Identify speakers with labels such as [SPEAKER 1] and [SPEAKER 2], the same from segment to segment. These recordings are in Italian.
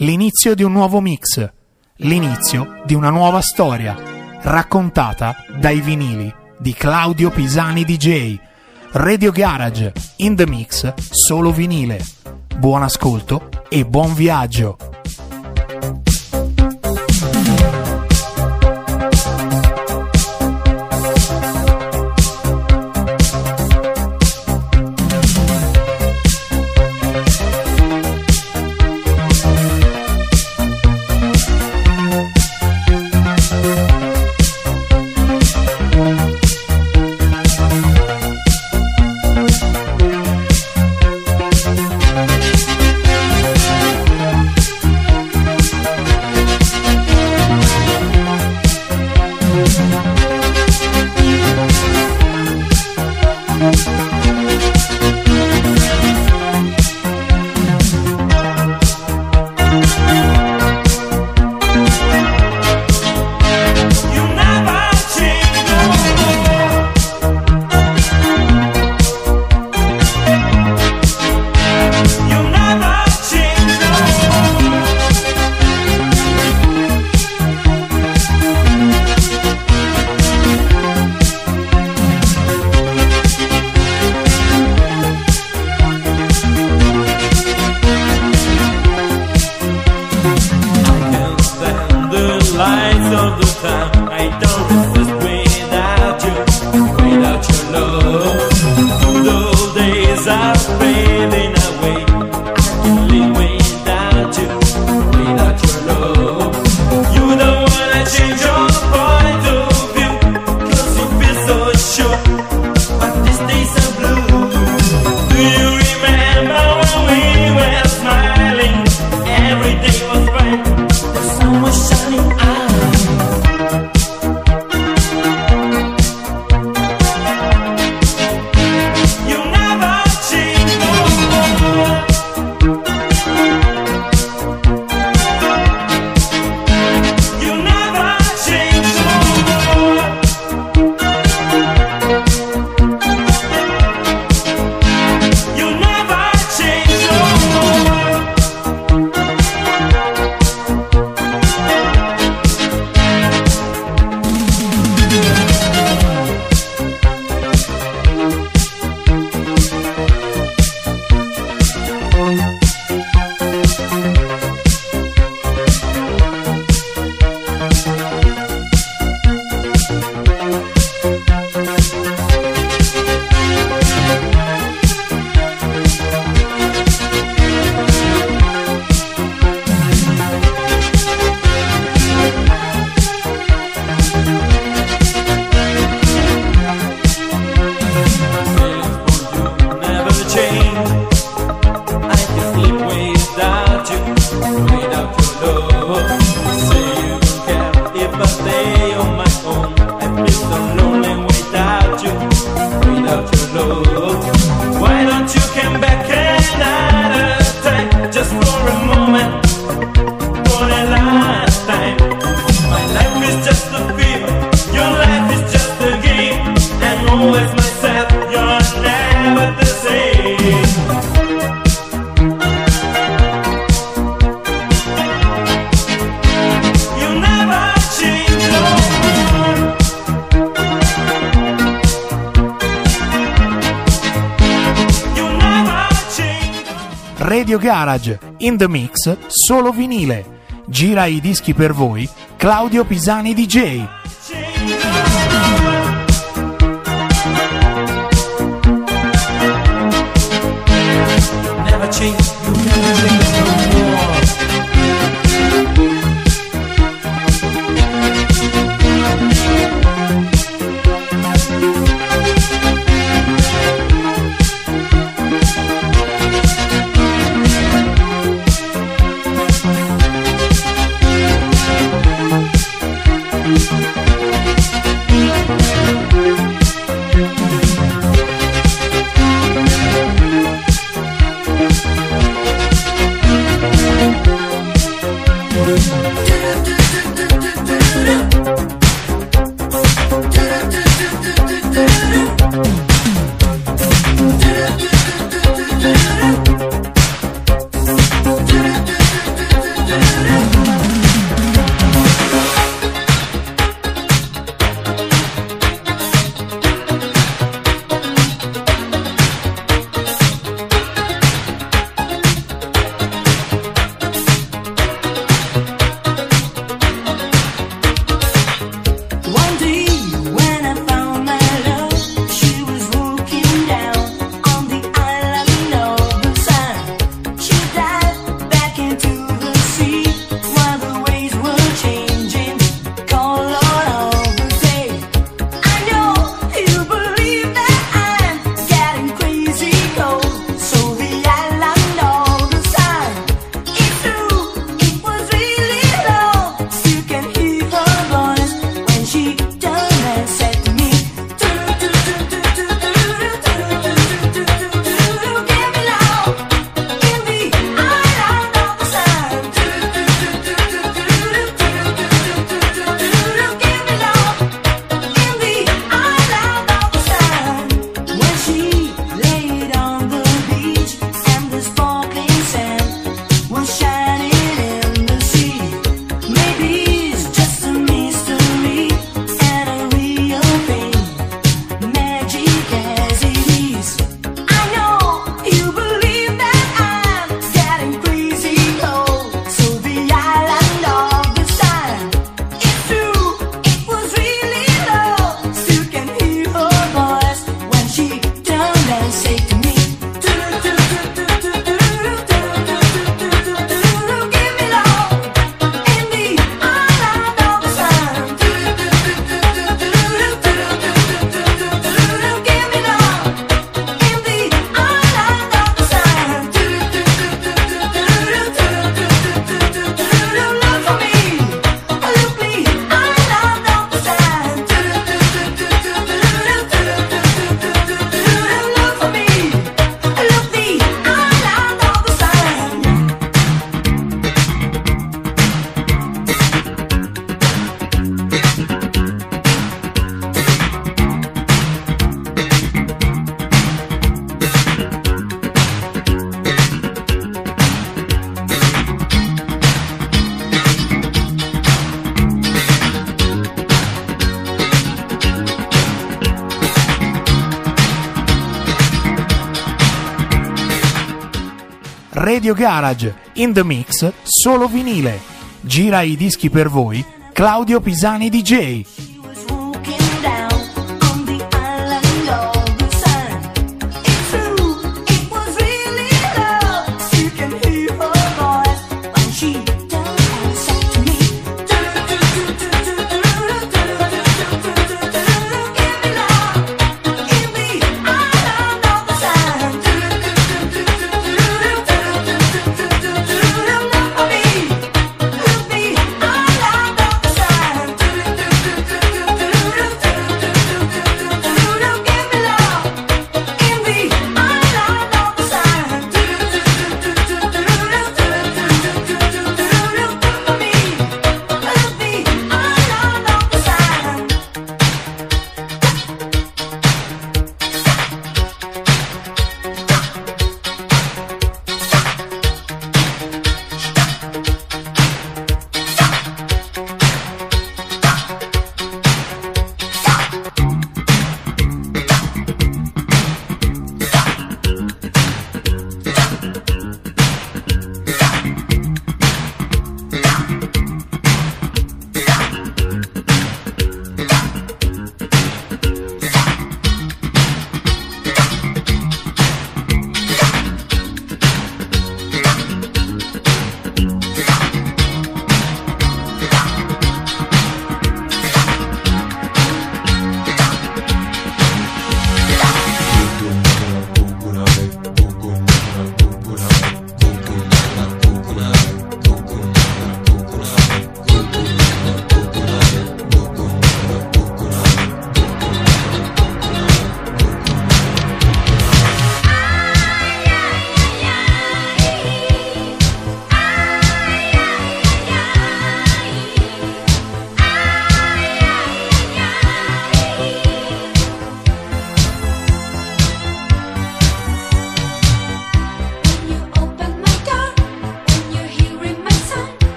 [SPEAKER 1] L'inizio di un nuovo mix, l'inizio di una nuova storia, raccontata dai vinili di Claudio Pisani DJ. Radio Garage, in the mix, solo vinile. Buon ascolto e buon viaggio! Garage, in the mix, solo vinile. Gira i dischi per voi, Claudio Pisani DJ.
[SPEAKER 2] Garage, in the mix, solo vinile. Gira i dischi per voi, Claudio Pisani DJ.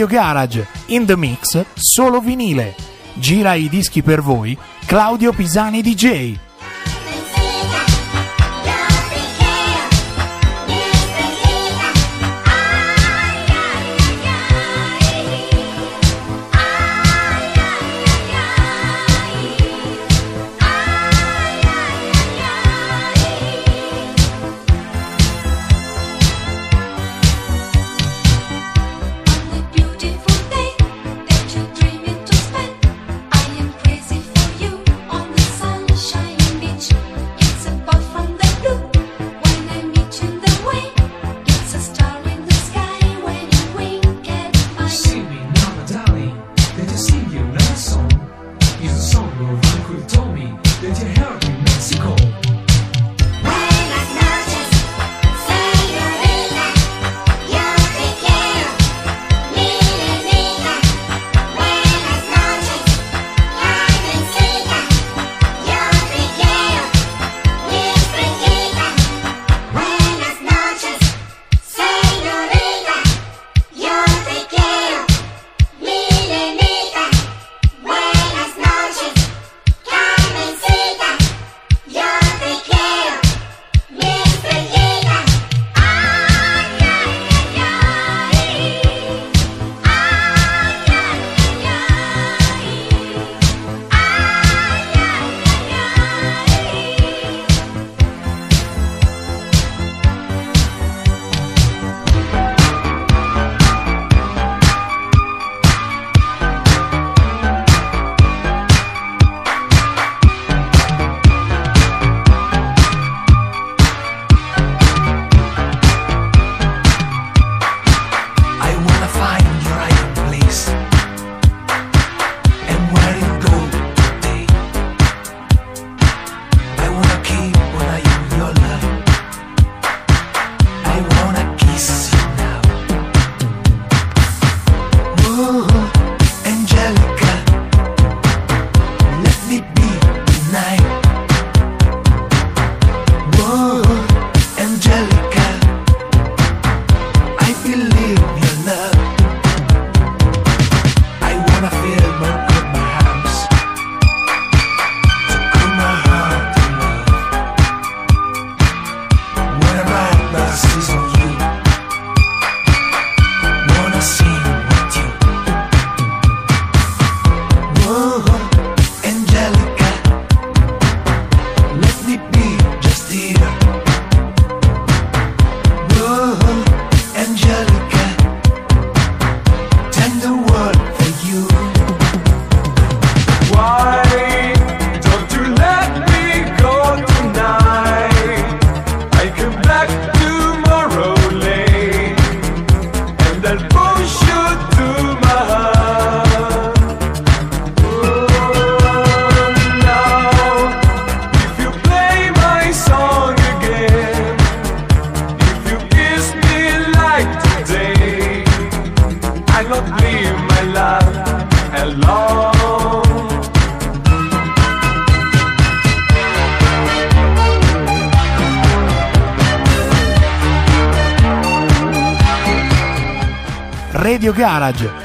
[SPEAKER 3] Radio Garage, in the mix, solo vinile. Gira i dischi per voi, Claudio Pisani DJ.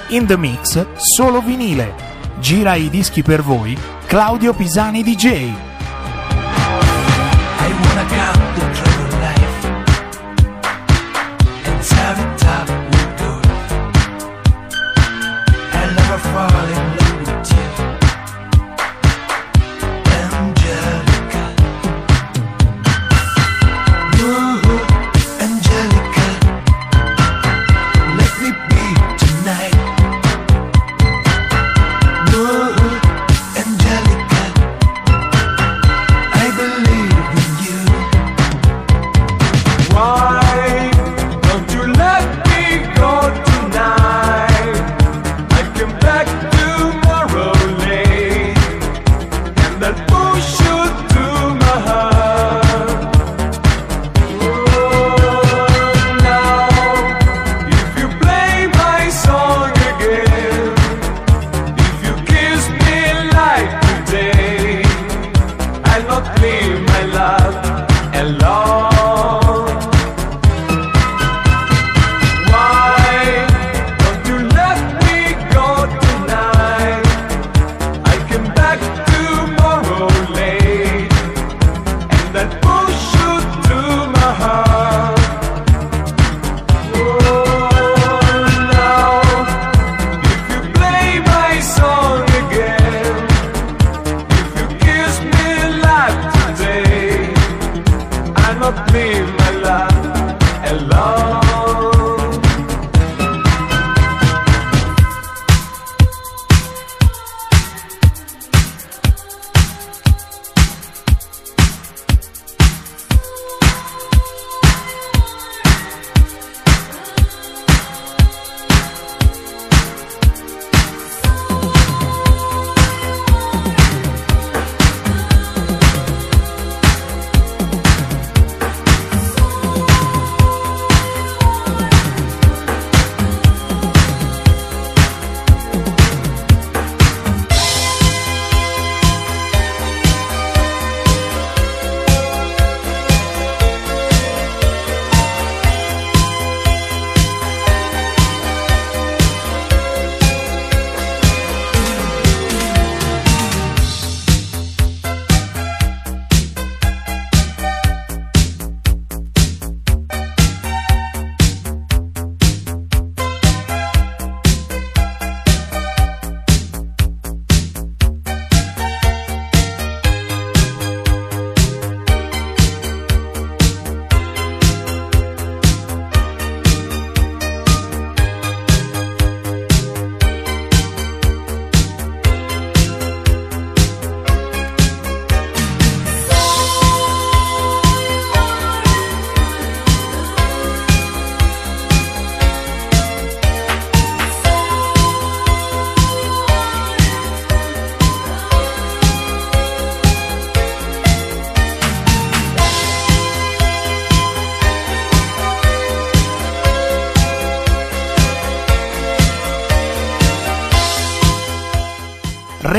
[SPEAKER 3] In the mix, solo vinile. Gira i dischi per voi, Claudio Pisani DJ.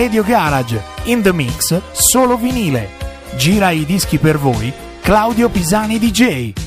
[SPEAKER 4] Radio Garage, in the mix, solo vinile. Gira i dischi per voi, Claudio Pisani DJ.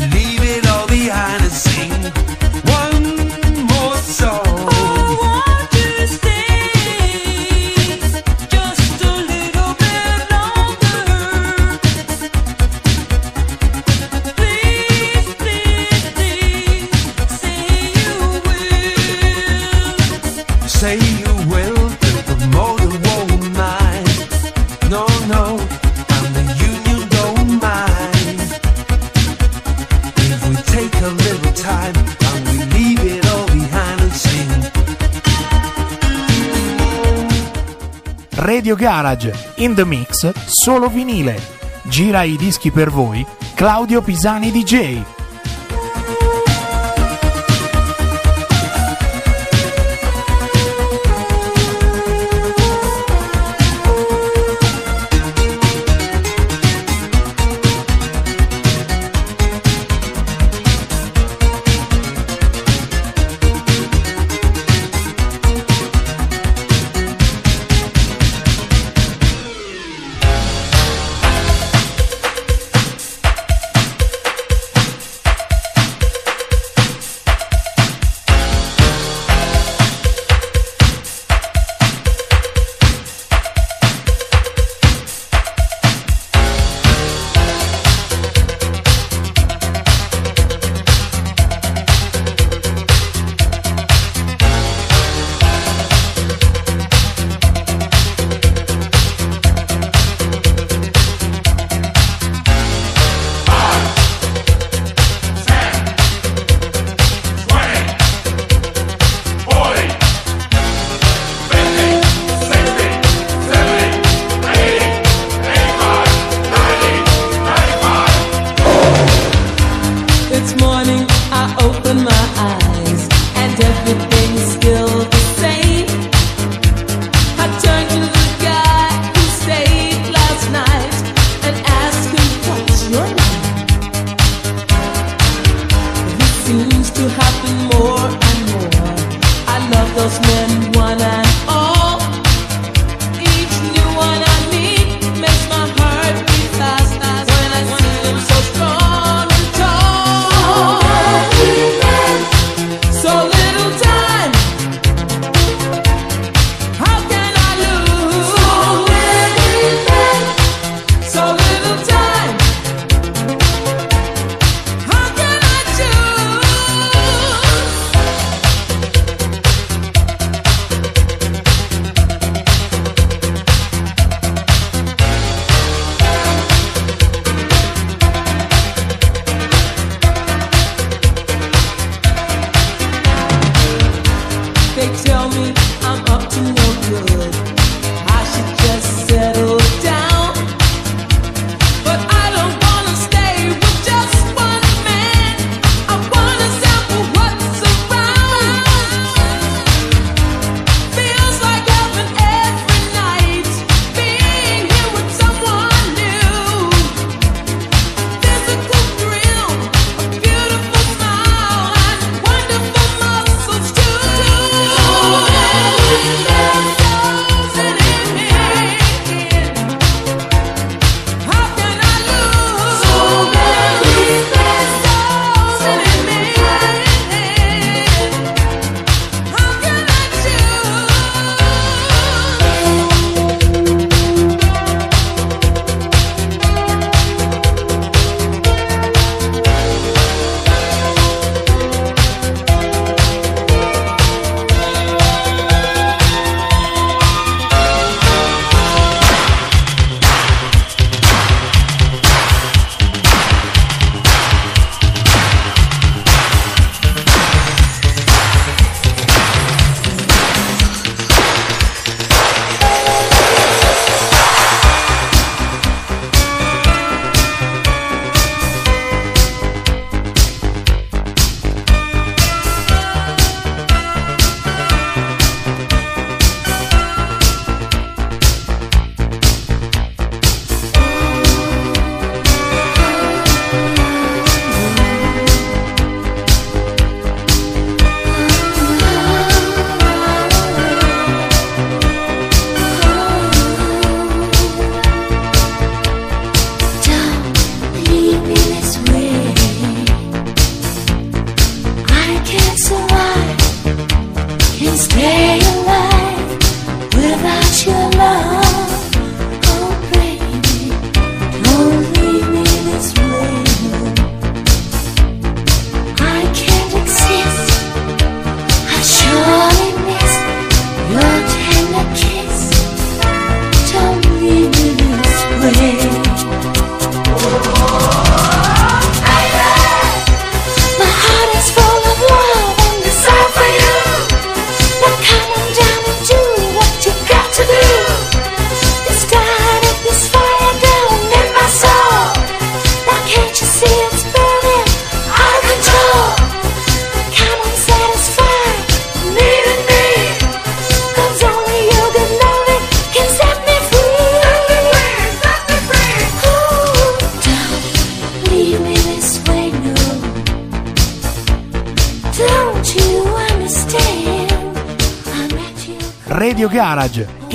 [SPEAKER 5] leave it all behind and sing. Radio Garage, in the mix, solo vinile. Gira i dischi per voi, Claudio Pisani DJ.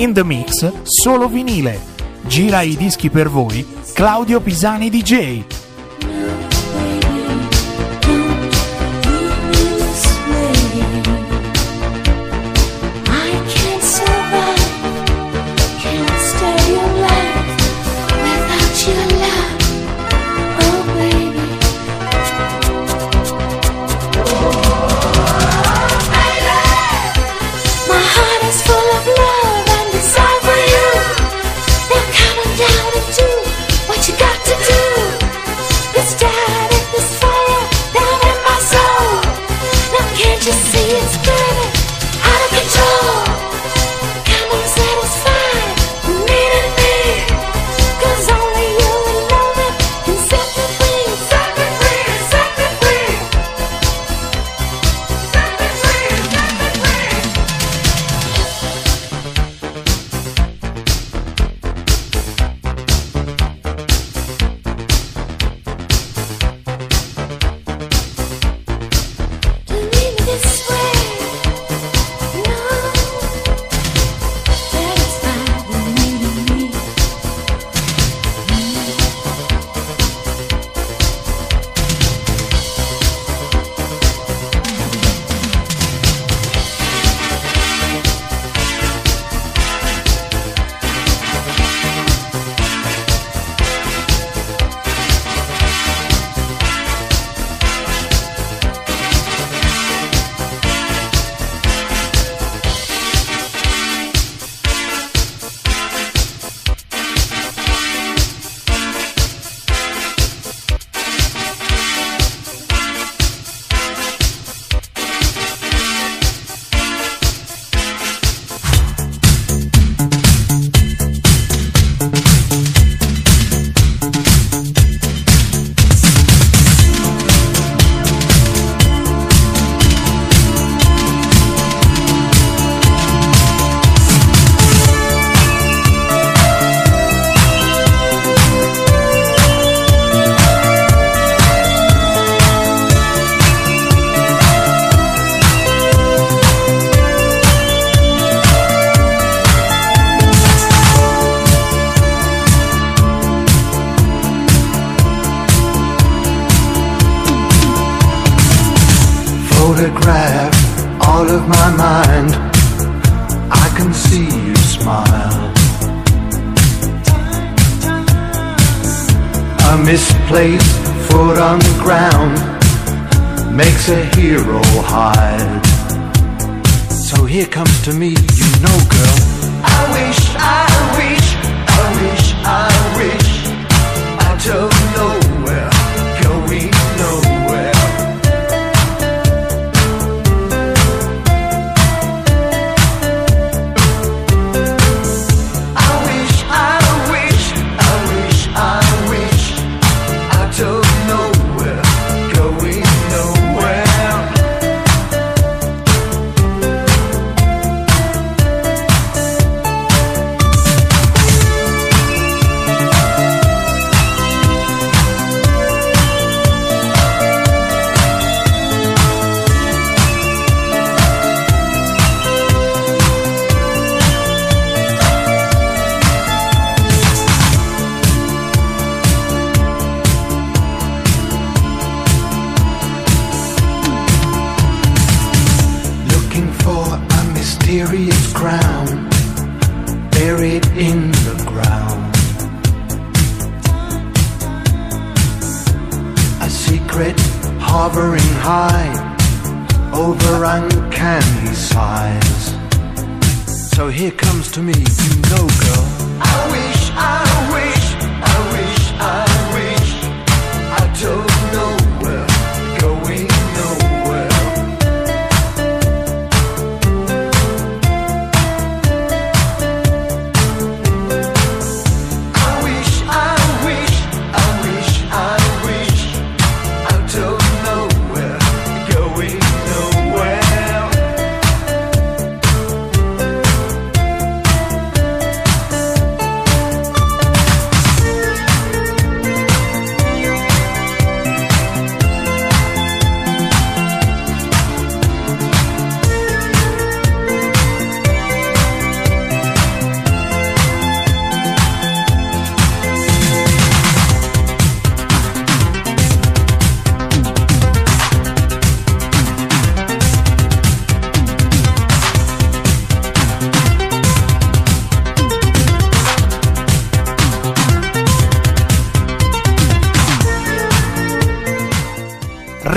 [SPEAKER 6] In the mix, solo vinile. Gira i dischi per voi, Claudio Pisani DJ.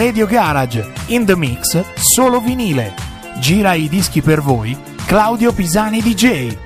[SPEAKER 6] Radio Garage, in the mix, solo vinile. Gira i dischi per voi, Claudio Pisani DJ.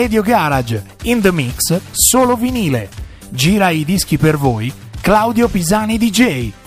[SPEAKER 6] Radio Garage, in the mix, solo vinile. Gira i dischi per voi, Claudio Pisani DJ.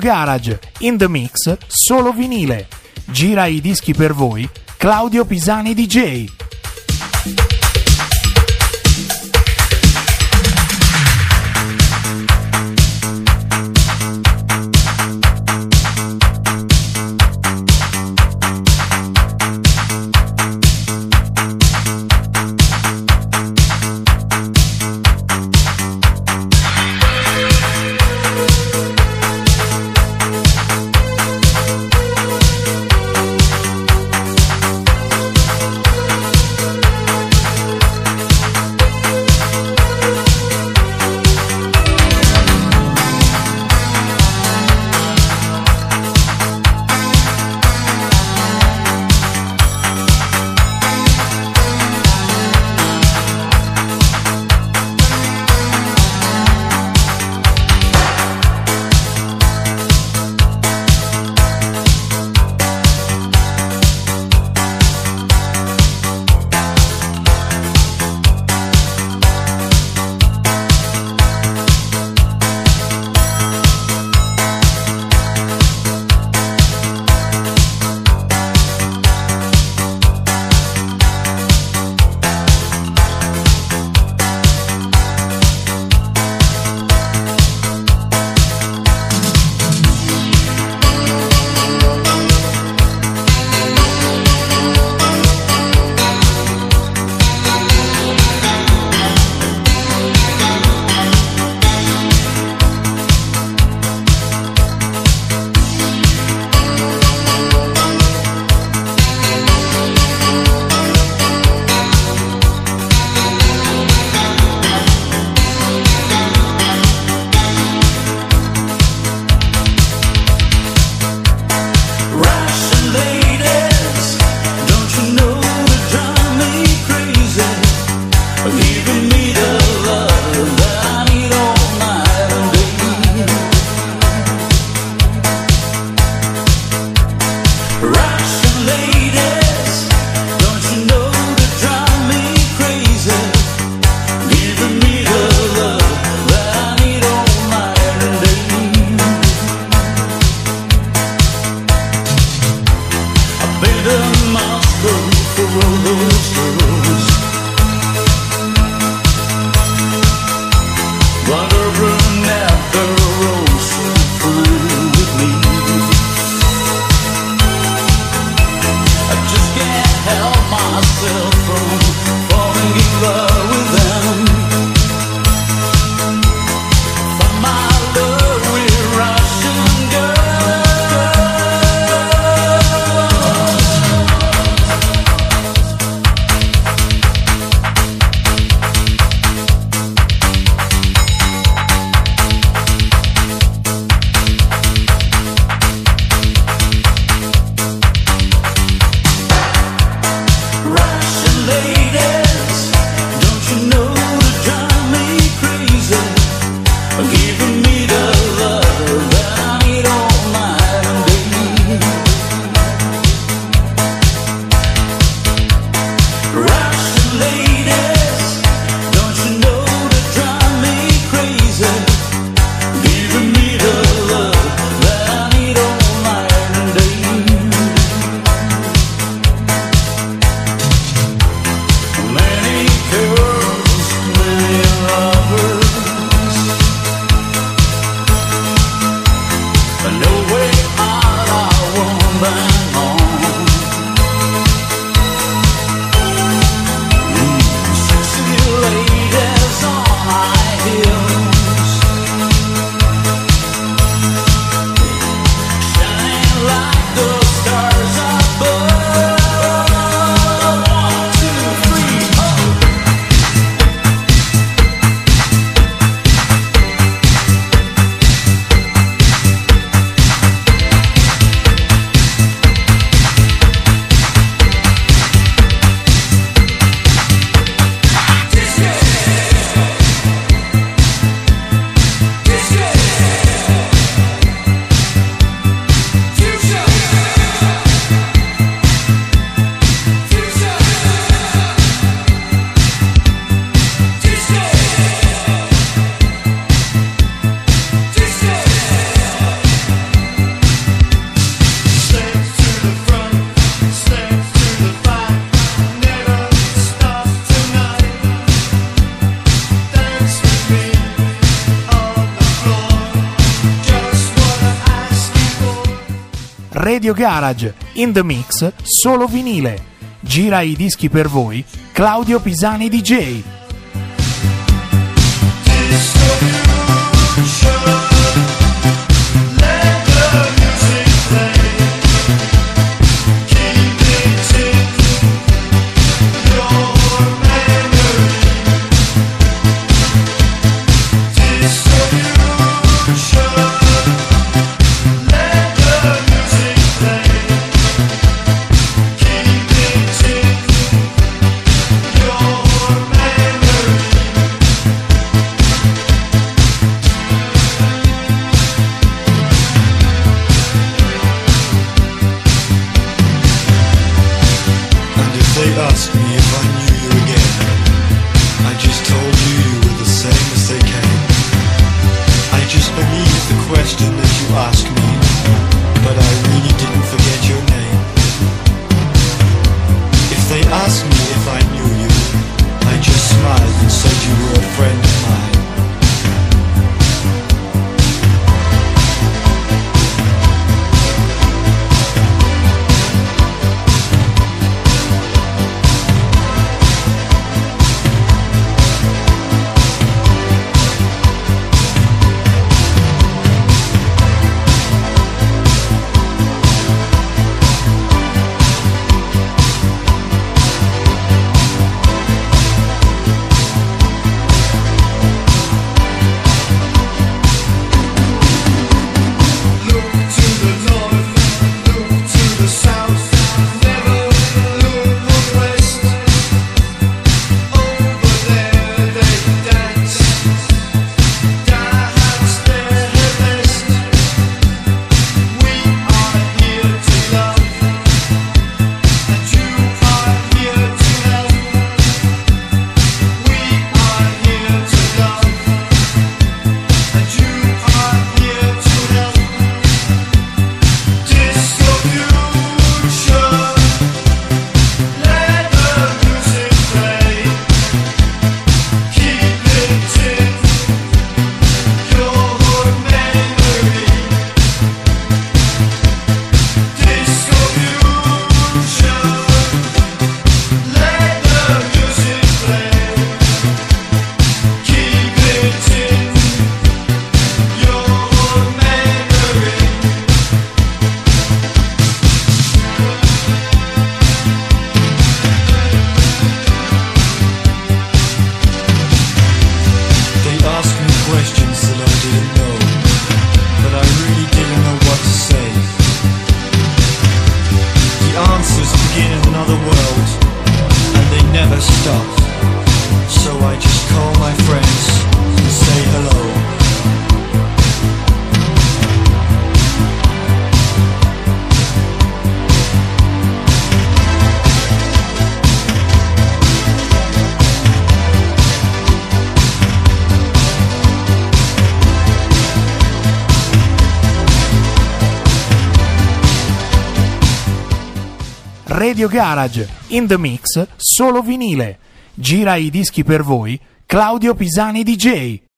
[SPEAKER 1] Garage, in the mix, solo vinile. Gira i dischi per voi, Claudio Pisani DJ.
[SPEAKER 7] Radio Garage, In The Mix, solo vinile. Gira i dischi per voi, Claudio Pisani DJ. Radio Garage, in the mix, solo vinile. Gira i dischi per voi, Claudio Pisani DJ.